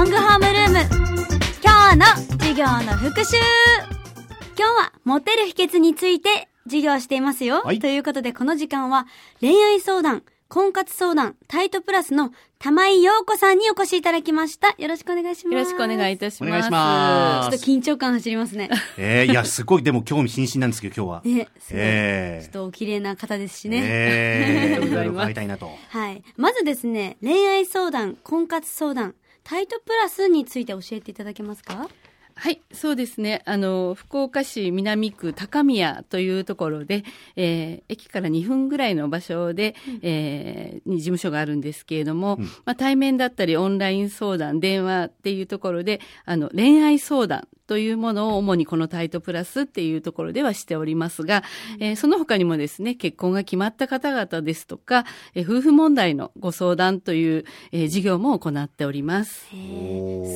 ロングホームルーム。今日の授業の復習。今日はモテる秘訣について授業していますよ、はい。ということでこの時間は恋愛相談婚活相談タイトプラスの玉井陽子さんにお越しいただきました。よろしくお願いします。よろしくお願いいたします。お願いしまちょっと緊張感走りますね。えー、いや、すごい、でも興味津々なんですけど、今日は。ね すごい、えちょっとお綺麗な方ですしね、え。ー、いろいろありがとうございます。伺いたいなと。はい。まずですね、恋愛相談、婚活相談、タイトプラスについて教えていただけますか？はい、そうですね。あの、福岡市南区高宮というところで、えー駅から2分ぐらいの場所で、えーに事務所があるんですけれども、まあ、対面だったりオンライン相談、電話っていうところで、あの、恋愛相談というものを主にこのタイトプラスっていうところではしておりますが、えーその他にもですね、結婚が決まった方々ですとか、えー夫婦問題のご相談という、えー事業も行っております。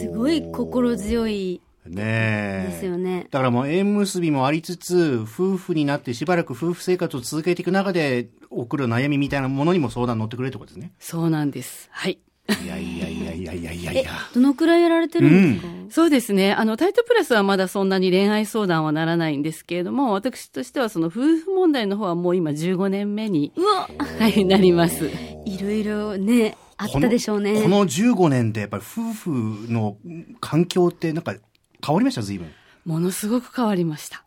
すごい心強いねえ。ですよね。だからもう縁結びもありつつ、夫婦になってしばらく夫婦生活を続けていく中で、送る悩みみたいなものにも相談乗ってくれるってことですね。そうなんです。はい。いやいやいやいやいやいやいえや。、どのくらいやられてるんですか、そうですね。あの、タイトプラスはまだそんなに恋愛相談はならないんですけれども、私としてはその夫婦問題の方はもう今15年目に、うわはい、なります。いろいろね、あったでしょうね。このこの15年でやっぱり夫婦の環境ってなんか変わりました、随分。ものすごく変わりました。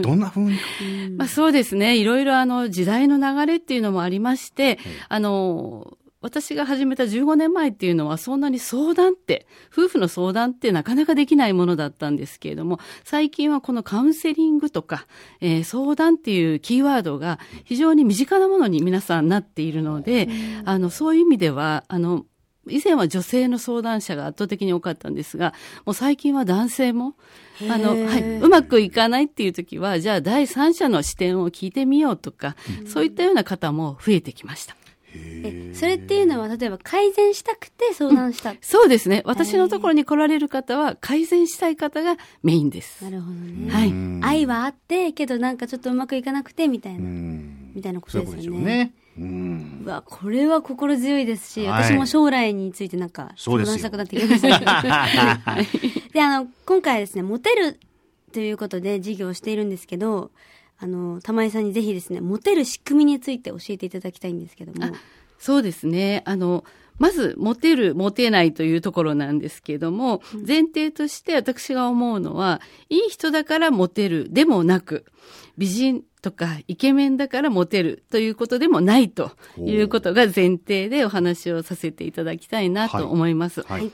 どんな風に？まあそうですね。いろいろあの時代の流れっていうのもありまして、あの、私が始めた15年前っていうのはそんなに相談って、夫婦の相談ってなかなかできないものだったんですけれども、最近はこのカウンセリングとか、えー相談っていうキーワードが非常に身近なものに皆さんなっているので、あの、そういう意味では、あの、以前は女性の相談者が圧倒的に多かったんですが、もう最近は男性も、あの、はい、うまくいかないっていう時は、じゃあ第三者の視点を聞いてみようとか、そういったような方も増えてきました。えそれっていうのは、例えば改善したくて相談した。そうですね。私のところに来られる方は、改善したい方がメインです。なるほどね。はい。愛はあって、けどなんかちょっとうまくいかなくて、みたいな、うん。みたいなことですよね。うん。うわ、これは心強いですし、はい私も将来についてなんかそうですよ相談したくなってきました。で、あの、今回ですね、モテるということで授業をしているんですけど、あの、玉井さんにぜひですね、モテる仕組みについて教えていただきたいんですけども。そうですね。あの、まず、モテる、モテないというところなんですけども、前提として私が思うのは、いい人だからモテるでもなく、美人とかイケメンだからモテるということでもないということが前提でお話をさせていただきたいなと思います。はい。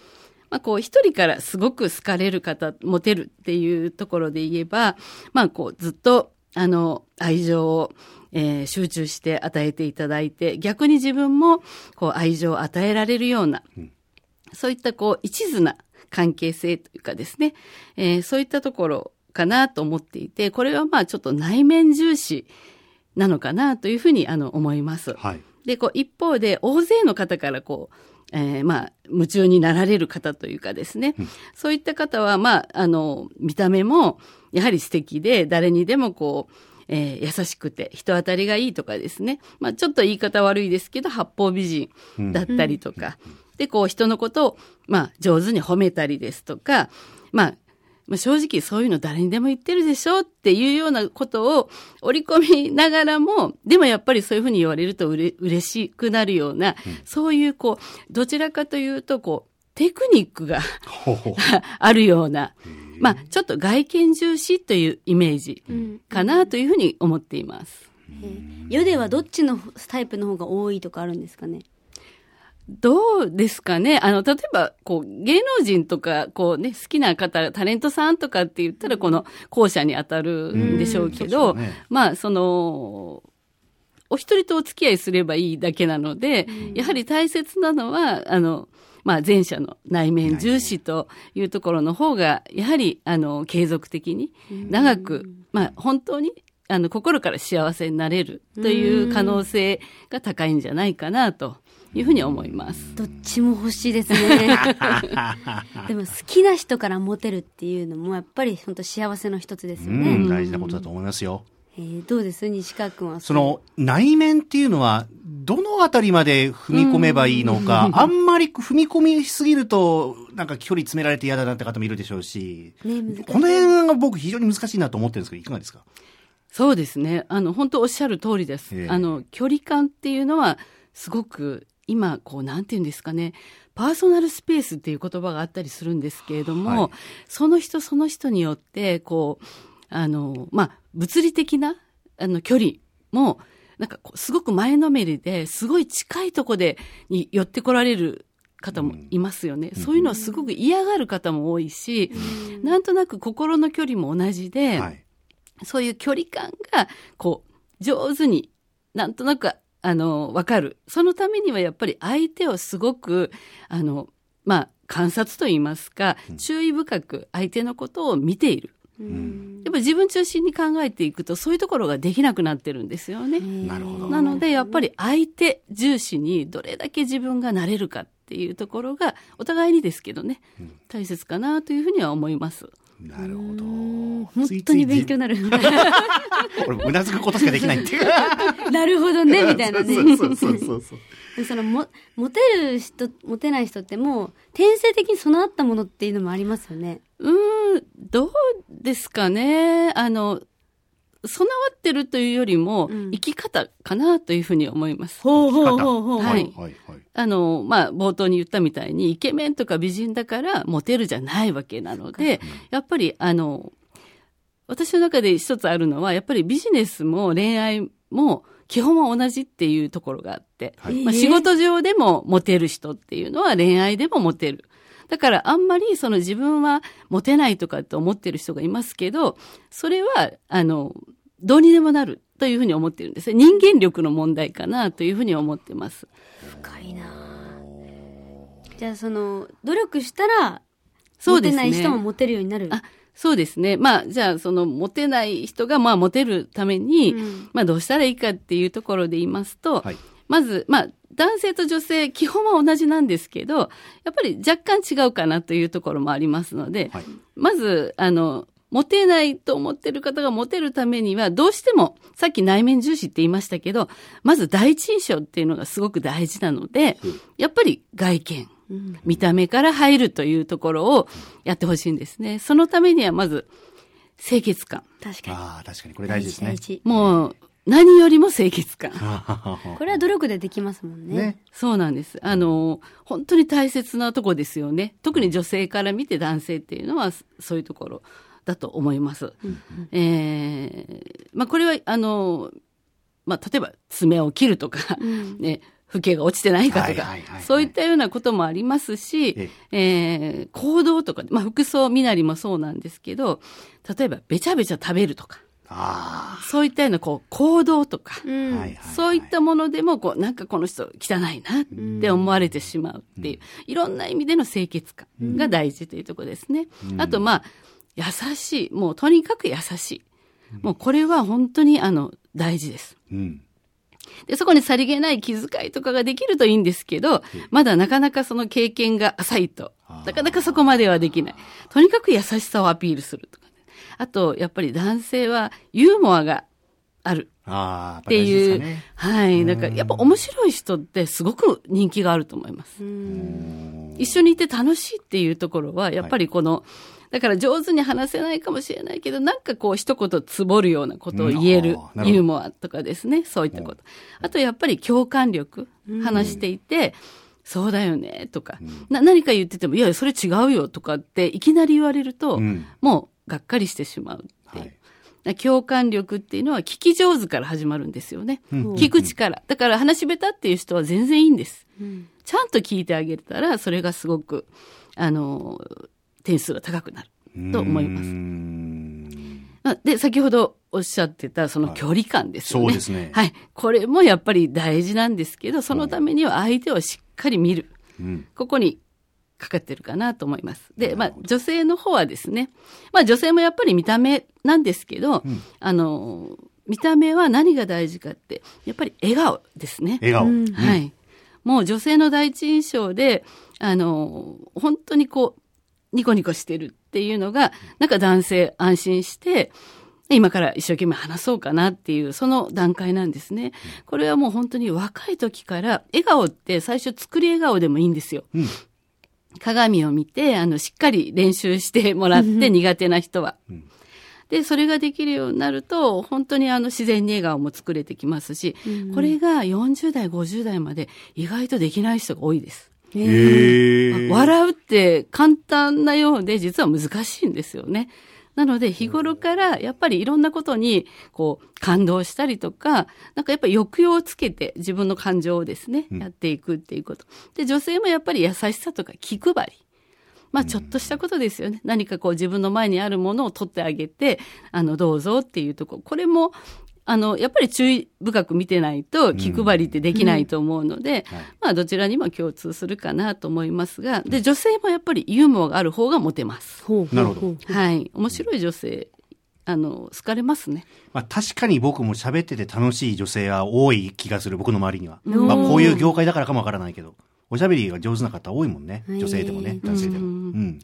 まあ、こう、一人からすごく好かれる方、モテるっていうところで言えば、まあ、こう、ずっと、あの、愛情を、えー集中して与えていただいて、逆に自分も、こう、愛情を与えられるような、そういった、こう、一途な関係性というかですね、えーそういったところかなと思っていて、これはまあ、ちょっと内面重視なのかなというふうに、あの、思います。はい。で、こう、一方で、大勢の方からこう、えーまあ、夢中になられる方というかですね、そういった方は、まあ、あの、見た目も、やはり素敵で、誰にでもこう、えー優しくて、人当たりがいいとかですね。まあ、ちょっと言い方悪いですけど、八方美人だったりとか、で、こう、人のことを、まあ、上手に褒めたりですとか、まあ、まあ、正直そういうの誰にでも言ってるでしょっていうようなことを織り込みながらも、でもやっぱりそういうふうに言われるとうれ嬉しくなるような、そういうこう、どちらかというとこう、テクニックが。あるような、まあ、ちょっと外見重視というイメージかなというふうに思っています。えー世ではどっちのタイプの方が多いとかあるんですかね？どうですかね？あの、例えば、こう、芸能人とか、こうね、好きな方、タレントさんとかって言ったら、この後者に当たるんでしょうけど、ね。まあ、その、お一人とお付き合いすればいいだけなので、やはり大切なのは、あの、まあ、前者の内面重視というところの方が、やはり、あの、継続的に、長く、まあ、本当に、あの、心から幸せになれるという可能性が高いんじゃないかな、というふうに思います。どっちも欲しいですね。でも好きな人からモテるっていうのもやっぱり本当幸せの一つですよね。うん、大事なことだと思いますよ。えーどうです？西川君は。その内面っていうのはどのあたりまで踏み込めばいいのか、あんまり踏み込みすぎると、なんか距離詰められて嫌だなって方もいるでしょうし、ねこの辺が僕非常に難しいなと思ってるんですけど、いかがですか？そうですね。あの、本当おっしゃる通りです。ええあの、距離感っていうのは、すごく、今、こう、なんていうんですかね、パーソナルスペースっていう言葉があったりするんですけれども、はいその人その人によって、こう、あの、まあ、物理的な、あの、距離も、なんかすごく前のめりで、すごい近いとこで、に寄ってこられる方もいますよね。そういうのはすごく嫌がる方も多いし、なんとなく心の距離も同じで、はい。そういう距離感が、こう、上手に、なんとなく、あの、わかる。そのためにはやっぱり相手をすごく、あの、まあ、観察といいますか、注意深く相手のことを見ている。うんやっぱり自分中心に考えていくと、そういうところができなくなってるんですよね。なるほどなので、やっぱり相手重視にどれだけ自分がなれるかっていうところが、お互いにですけどね、大切かなというふうには思います。なるほど。本当に勉強になる。俺、うなずくことしかできないっていう。なるほどね、みたいなね。そうそうそうそうそのも、モテる人、モテない人ってもう、天性的に備わったものっていうのもありますよね。うーん、どうですかね。あの、備わってるというよりも、うん生き方かなというふうに思います。ほうほうほうほうはいはい、はい。あの、まあ、冒頭に言ったみたいに、イケメンとか美人だからモテるじゃないわけなので、やっぱり、あの、私の中で一つあるのは、やっぱりビジネスも恋愛も基本は同じっていうところがあって、はいまあ、仕事上でもモテる人っていうのは恋愛でもモテる。だからあんまりその自分はモテないとかって思ってる人がいますけど、それは、あの、どうにでもなるというふうに思ってるんですね。人間力の問題かなというふうに思ってます。深いなじゃあその、努力したら、そうですねモテない人もモテるようになる。あ、そうですね。まあ、じゃあ、その、モテない人が、まあ、モテるために、うんまあ、どうしたらいいかっていうところで言いますと、はいまず、まあ、男性と女性、基本は同じなんですけど、やっぱり若干違うかなというところもありますので、はい。まず、あの、モテないと思ってる方がモテるためには、どうしても、さっき内面重視って言いましたけど、まず第一印象っていうのがすごく大事なので、やっぱり外見、うん見た目から入るというところをやってほしいんですね。そのためにはまず、清潔感。確かに。ああ、確かにこれ大事ですねもう、何よりも清潔感。これは努力でできますもんね。ね。そうなんです。あの、本当に大切なとこですよね。特に女性から見て男性っていうのは、そういうところだと思います。えーまあこれは、あの、まあ例えば爪を切るとか、うん ね、老けが落ちてないかとはいかそういったようなこともありますしえ、えー行動とか、まあ服装、身なりもそうなんですけど、例えばべちゃべちゃ食べるとか、あそういったようなこう行動とか、うん。そういったものでも、こう、なんかこの人汚いなって思われてしまうっていう、いろんな意味での清潔感が大事というところですね。あと、まあ、優しい。もうとにかく優しい。もうこれは本当に、あの、大事です。うん。で、そこにさりげない気遣いとかができるといいんですけど、まだなかなかその経験が浅いとなかなかそこまではできない。とにかく優しさをアピールすると。あと、やっぱり男性はユーモアがある。っていう、ねはい。だから、やっぱ面白い人ってすごく人気があると思います。うん。一緒にいて楽しいっていうところは、やっぱりこの、だから上手に話せないかもしれないけど、なんかこう一言つぼるようなことを言えるユーモアとかですね、そういったこと。あとやっぱり共感力、話していて、そうだよね、とか、な、何か言ってても、いや、それ違うよ、とかっていきなり言われると、うん。もうがっかりしてしまうっていう。はい共感力っていうのは聞き上手から始まるんですよね。うん聞く力。だから話し下手っていう人は全然いいんです。うんちゃんと聞いてあげたら、それがすごく、あの、点数が高くなると思います。で、先ほどおっしゃってた、その距離感ですよね。そうですねはい。これもやっぱり大事なんですけど、そのためには相手をしっかり見る。うん。ここにかかってるかなと思います。で、まあ、女性の方はですね、まあ、女性もやっぱり見た目なんですけど、んあの、見た目は何が大事かって、やっぱり笑顔ですね。笑顔。うんはい。もう女性の第一印象で、あの、本当にこう、ニコニコしてるっていうのが、なんか男性安心して、今から一生懸命話そうかなっていう、その段階なんですね。これはもう本当に若い時から、笑顔って最初作り笑顔でもいいんですよ。うん鏡を見て、あの、しっかり練習してもらって、苦手な人は。んで、それができるようになると、本当にあの、自然に笑顔も作れてきますし、これが40代、50代まで意外とできない人が多いです。へえ。笑うって簡単なようで、実は難しいんですよね。なので、日頃から、やっぱりいろんなことに、こう、感動したりとか、なんかやっぱり抑揚をつけて、自分の感情をですね、やっていくっていうこと。で、女性もやっぱり優しさとか気配り。まあ、ちょっとしたことですよね。何かこう自分の前にあるものを取ってあげて、あの、どうぞっていうところ。これも、あの、やっぱり注意深く見てないと気配りってできないと思うので、はいまあ、どちらにも共通するかなと思いますが、で、女性もやっぱりユーモアがある方がモテます。なるほどはい。面白い女性、あの、好かれますね。まあ、確かに僕も喋ってて楽しい女性は多い気がする、僕の周りには。うんまあ、こういう業界だからかもわからないけど。おしゃべりが上手な方多いもんね。女性でもね、男性でも。うん。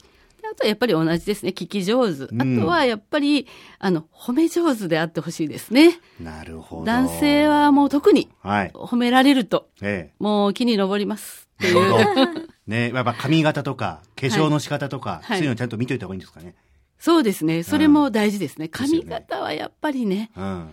であとはやっぱり同じですね。聞き上手。うんあとはやっぱり、あの、褒め上手であってほしいですね。なるほど。男性はもう特にはい。褒められると、えもう木に登ります。え。なるほど。ねやっぱ髪型とか、化粧の仕方とか、はいそういうのちゃんと見といた方がいいんですかね。そうですね。それも大事ですね。ですよね髪型はやっぱりね、うん。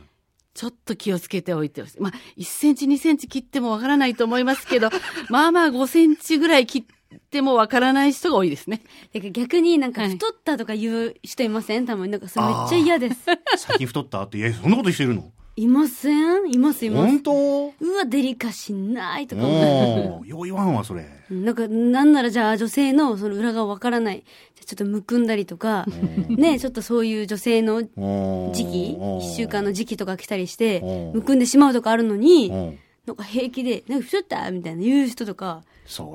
ちょっと気をつけておいてほしい。まあ、1センチ、2センチ切ってもわからないと思いますけど、まあまあ5センチぐらい切ってもわからない人が多いですね。てか逆になんかはい。太ったとか言う人いません？たまになんかそれめっちゃ嫌です。最近太った？って、いや、そんなことしてるの？いません？いますいます。本。当？うわ、デリカシーないとか。思おー、よう言わんわ、それ。う。なんか、なんならじゃあ女性のその裏側わからない。ちょっとむくんだりとか、ね、ちょっとそういう女性の時期、一週間の時期とか来たりしてむくんでしまうとかあるのに、うんなんか平気で、なんか太ったみたいな言う人とか、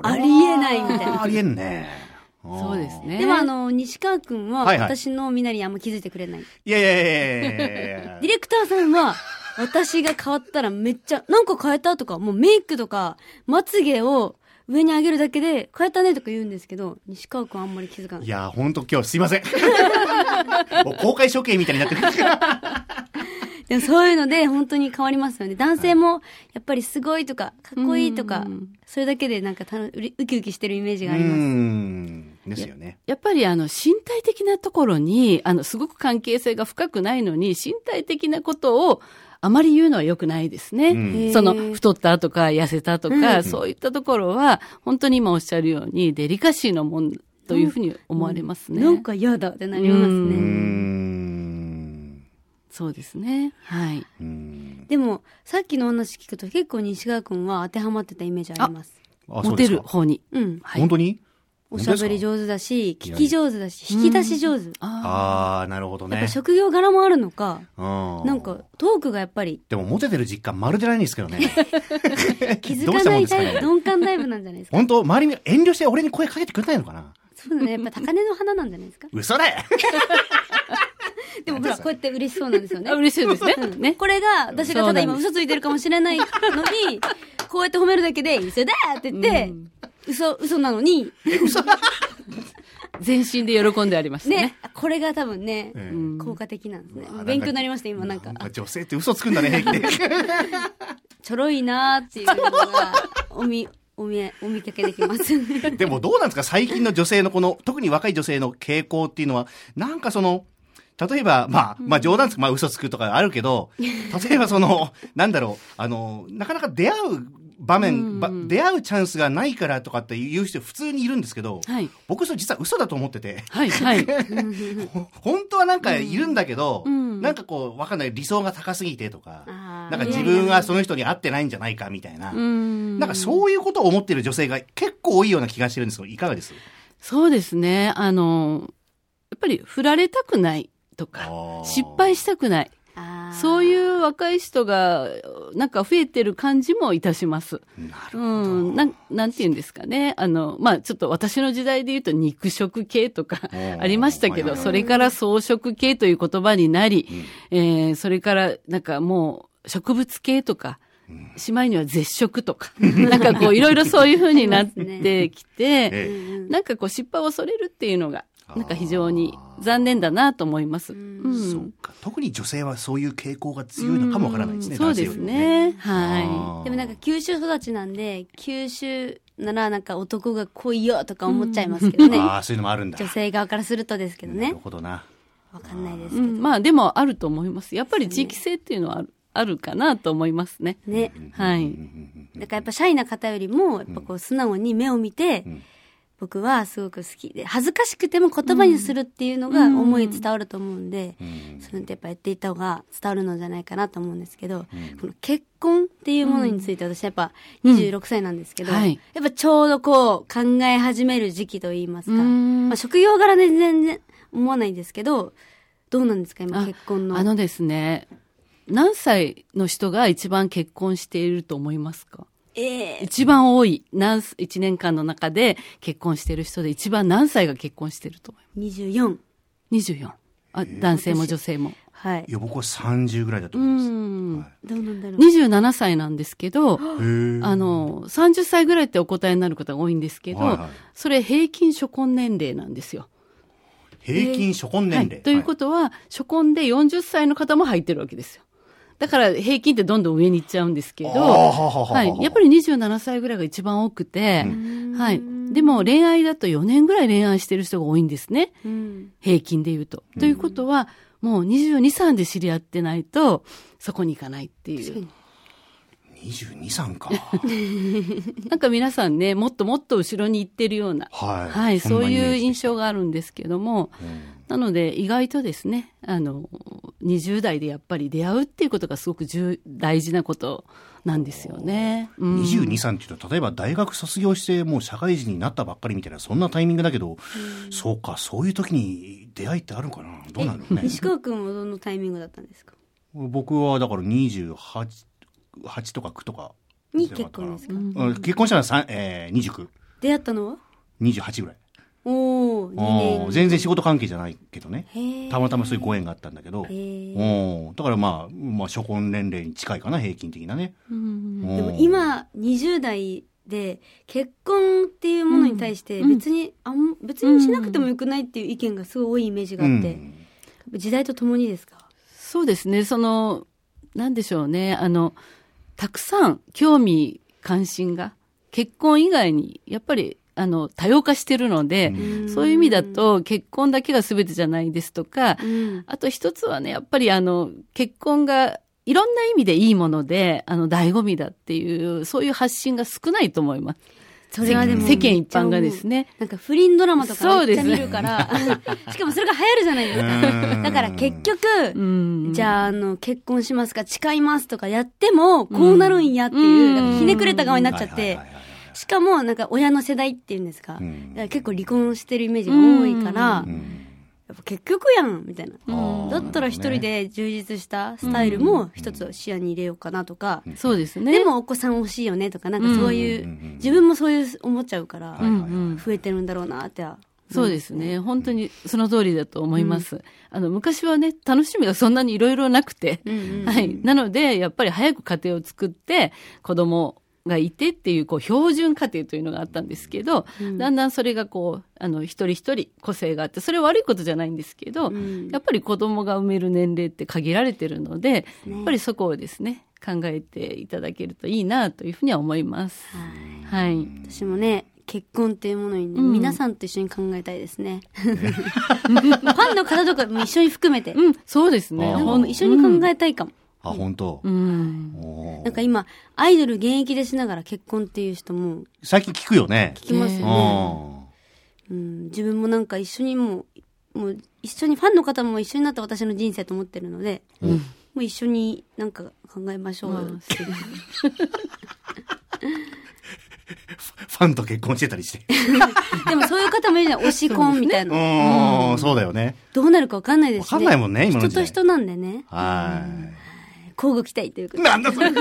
ありえないみたいなありえんね。そうですね。でもあの、西川くんは、私の身なりにあんま気づいてくれない。いやいやいやいやいやいやディレクターさんは、私が変わったらめっちゃ、なんか変えたとか、もうメイクとか、まつげを上に上げるだけで、変えたねとか言うんですけど、西川くんあんまり気づかないい。や、ほんと今日すいません。もう公開処刑みたいになってる。でもそういうので本当に変わりますよね。男性も、やっぱりすごいとか、かっこいいとかうん、それだけでなんかたのうりウキウキしてるイメージうがあります。ん。ですよね。やっぱりあの身体的なところに、あのすごく関係性が深くないのに、身体的なことをあまり言うのは良くないですね。うんその太ったとか痩せたとか、うんそういったところは、本当に今おっしゃるようにデリカシーのもんというふうに思われますね。なんか嫌だってなりますね。ん。そうですね。はい。うん。でも、さっきの話聞くと結構西川くんは当てはまってたイメージあります。あモテる。方に。うん。はい本当に？おしゃべり上手だし、聞き上手だし、引き出し上手。あああ、なるほどねやっぱ。職業柄もあるのか、うんなんかトークがやっぱりでもモテてる実感まるでないんですけどね。気づかなんいタイプ、鈍感タイプなんじゃないですか？本当？周りに遠慮して俺に声かけてくれないのかな？そうだね。やっぱ高根の花なんじゃないですか？嘘だよでもほら、こうやって嬉しそうなんですよねあ。嬉しいですね。うんね。これが、私がただ今嘘ついてるかもしれないのに、こうやって褒めるだけで、嘘だって言って、嘘、嘘なのに、全身で喜んでありましたね。ね、これが多分ね、ええうん効果的なんですね。勉強になりました、今なんか。あ女性って嘘つくんだね、平気で。ちょろいなーっていうのが、おみ、おみ、お見かけできますね。でもどうなんですか？最近の女性のこの、特に若い女性の傾向っていうのは、なんかその、例えば、まあ、まあ冗談つく、まあ嘘つくとかあるけど、例えばその、なんだろう、あの、なかなか出会う場面、ば出会うチャンスがないからとかって言う人普通にいるんですけど、はい。僕それ実は嘘だと思ってて、はい、はい。ほ 本当はなんかいるんだけど、うん。なんかこう、わかんない、理想が高すぎてとか、なんか自分はその人に合ってないんじゃないかみたいな、うん。なんかそういうことを思ってる女性が結構多いような気がしてるんですけど、いかがです？そうですね。あの、やっぱり振られたくないとか失敗したくない。そういう若い人が、なんか増えてる感じもいたします。なるほうど。ん、なん、なんて言うんですかね。あの、まあ、ちょっと私の時代で言うと肉食系とかー ありましたけど、それから草食系という言葉になり、えーそれからなんかもう植物系とか、しまいには絶食とか、なんかこういろいろそういう風になってきて、なんかこう失敗を恐れるっていうのが、なんか非常に残念だなと思います。んうんそっか。特に女性はそういう傾向が強いのかもわからないですね。うんそうです男性よりね。はあーでもなんか九州育ちなんで、九州ならなんか男が来いよとか思っちゃいますけどね。ああ、そういうのもあるんだ。女性側からするとですけどなるね。ほどな。わかんないですい。けど。うん、まあでもあると思います。やっぱり地域性っていうのはあるあるかなと思いますね。ね。はい。だからやっぱシャイな方よりも、やっぱこう素直に目を見て、ん僕はすごく好きで、恥ずかしくても言葉にするっていうのが思い伝わると思うんで、それってやっぱやっていった方が伝わるのじゃないかなと思うんですけど、この結婚っていうものについて私やっぱ26歳なんですけど、うん。はい。やっぱちょうどこう考え始める時期といいますか、うん。まあ、職業柄で全然思わないんですけど、どうなんですか今あ結婚の。あのですね、何歳の人が一番結婚していると思いますか？ええ一番多い、何す、一年間の中で結婚している人で一番何歳が結婚していると思います？24。24。あ、男性も女性も。はいい。や、僕は30ぐらいだとう思います。ん。どうなんだろう。27歳なんですけど、あの、30歳ぐらいってお答えになる方が多いんですけど、はいはいそれ平均初婚年齢なんですよ。平均初婚年齢。はい。ということは、初婚で40歳の方も入ってるわけですよ。だから平均ってどんどん上に行っちゃうんですけど、はい。やっぱり27歳ぐらいが一番多くて、はい。でも恋愛だと4年ぐらい恋愛してる人が多いんですね。うん。平均で言うと。ということは、もう22、3で知り合ってないと、そこに行かないっていう。22、3か。なんか皆さんね、もっともっと後ろに行ってるような、はい。はい、そういう印象があるんですけども、なので意外とですね、あの、20代でやっぱり出会うっていうことがすごく重大事なことなんですよね。うん22、3っていうと、例えば大学卒業してもう社会人になったばっかりみたいな、そんなタイミングだけど、そうか、そういう時に出会いってあるかな？どうなのね。西川君はどのタイミングだったんですか？僕はだから28、8とか9とか。に結婚ですか、うん結婚したのは3、えー、29、出会ったのは？28ぐらい。おお2うん。年。全然仕事関係じゃないけどね。たまたまそういうご縁があったんだけど。へー。うん。だからまあ、まあ、初婚年齢に近いかな、平均的なね。うんででも、今、20代で、結婚っていうものに対して、別に、あん、別にしなくてもよくないっていう意見がすごい多いイメージがあって、うん。時代とともにですか？そうですね、その、なんでしょうね、あの、たくさん興味、関心が、結婚以外に、やっぱり、あの、多様化してるので、そういう意味だと、結婚だけが全てじゃないですとか、うん。あと一つはね、やっぱりあの、結婚が、いろんな意味でいいもので、あの、醍醐味だっていう、そういう発信が少ないと思います。それはでも、世間一般がですね。なんか不倫ドラマとかそうですねめっちゃ見るから、しかもそれが流行るじゃないですか。だから結局、うん。じゃあ、あの、結婚しますか、誓いますとかやっても、こうなるんやっていう、ひねくれた側になっちゃってはいはいはいはい、しかも、なんか親の世代っていうんですか。うんだから結構離婚してるイメージが多いから、うんやっぱ結局やんみたいな。だったら一人で充実したスタイルも一つ視野に入れようかなとか、そうですね。でもお子さん欲しいよねとか、なんかそういう、うんうんうん自分もそういう思っちゃうから、増えてるんだろうなっては。そうですね。本当にその通りだと思います。あの、昔はね、楽しみがそんなにいろいろなくて、うんうんはい。なので、やっぱり早く家庭を作って、子供がいてっていう、こう、標準家庭というのがあったんですけど、だんだんそれがこう、あの、一人一人個性があって、それは悪いことじゃないんですけど、んやっぱり子供が産める年齢って限られてるので、やっぱりそこをですね、考えていただけるといいなというふうには思います。はい。私もね、結婚っていうものにね、うん皆さんと一緒に考えたいですね。ファンの方とかも一緒に含めて。うん、そうですね。一緒に考えたいかも。あ、本当。うん。なんか今、アイドル現役でしながら結婚っていう人も最近聞くよね。聞きますよねね。ううん、自分もなんか一緒にもう、もう一緒にファンの方も一緒になった私の人生と思ってるので、もう一緒になんか考えましょう。ファンと結婚してたりして。でもそういう方もいるじゃん、推し婚みたいうな。ん、そうだよね。どうなるかわかんないですし、わかんないもんね今人と人なんでね。は交互期待ということい。なんだそれ。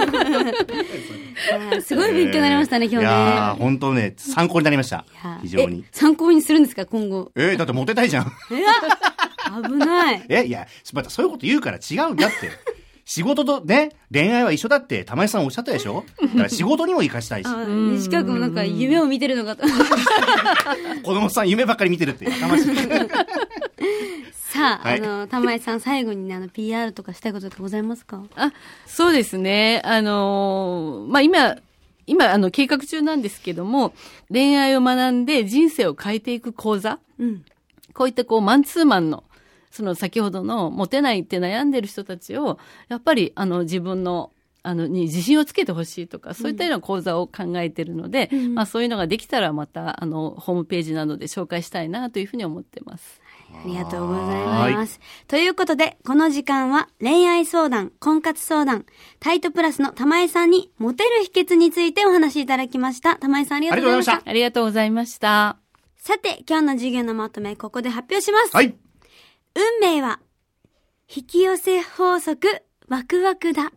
すごい勉強になりましたね、今日ね。やー、本当ね、参考になりましたいや。非常にえ。参考にするんですか、今後？えーだってモテたいじゃん。危ない。え、いや、またそういうこと言うから違うんだって。仕事とね、恋愛は一緒だって玉井さんおっしゃったでしょ？だから仕事にも活かしたいし。あ西川君もなんか夢を見てるのかと。子供さん夢ばっかり見てるって。やかましいさあ、はいあの、玉井さん最後にね、あの、PR とかしたいこととかございますか？あ、そうですね。あのーまあ、今、今、あの、計画中なんですけども、恋愛を学んで人生を変えていく講座うん。こういったこう、マンツーマンの、その先ほどのモテないって悩んでる人たちを、やっぱり、あの、自分の、あの、に自信をつけてほしいとか、そういったような講座を考えてるので、まあそういうのができたらまた、あの、ホームページなどで紹介したいなというふうに思ってます。ありがとうございます。ということで、この時間は恋愛相談、婚活相談、タイトプラスの玉井さんにモテる秘訣についてお話しいただきました。玉井さんありがとうございました。ありがとうございました。さて、今日の授業のまとめ、ここで発表します。はい。運命は、引き寄せ法則、ワクワクだ。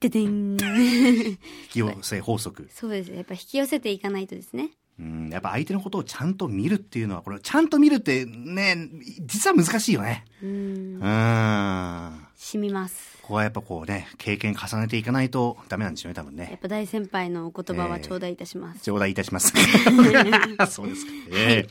ででん。引き寄せ法則。そうです。やっぱ引き寄せていかないとですね。うん、やっぱ相手のことをちゃんと見るっていうのは、これ、ちゃんと見るってね、実は難しいよね。うんう。ーん。染みます。ここはやっぱこうね、経験重ねていかないとダメなんでしょうね、多分ね。やっぱ大先輩のお言葉は頂戴いたします。頂戴いたします。そうですか。ええ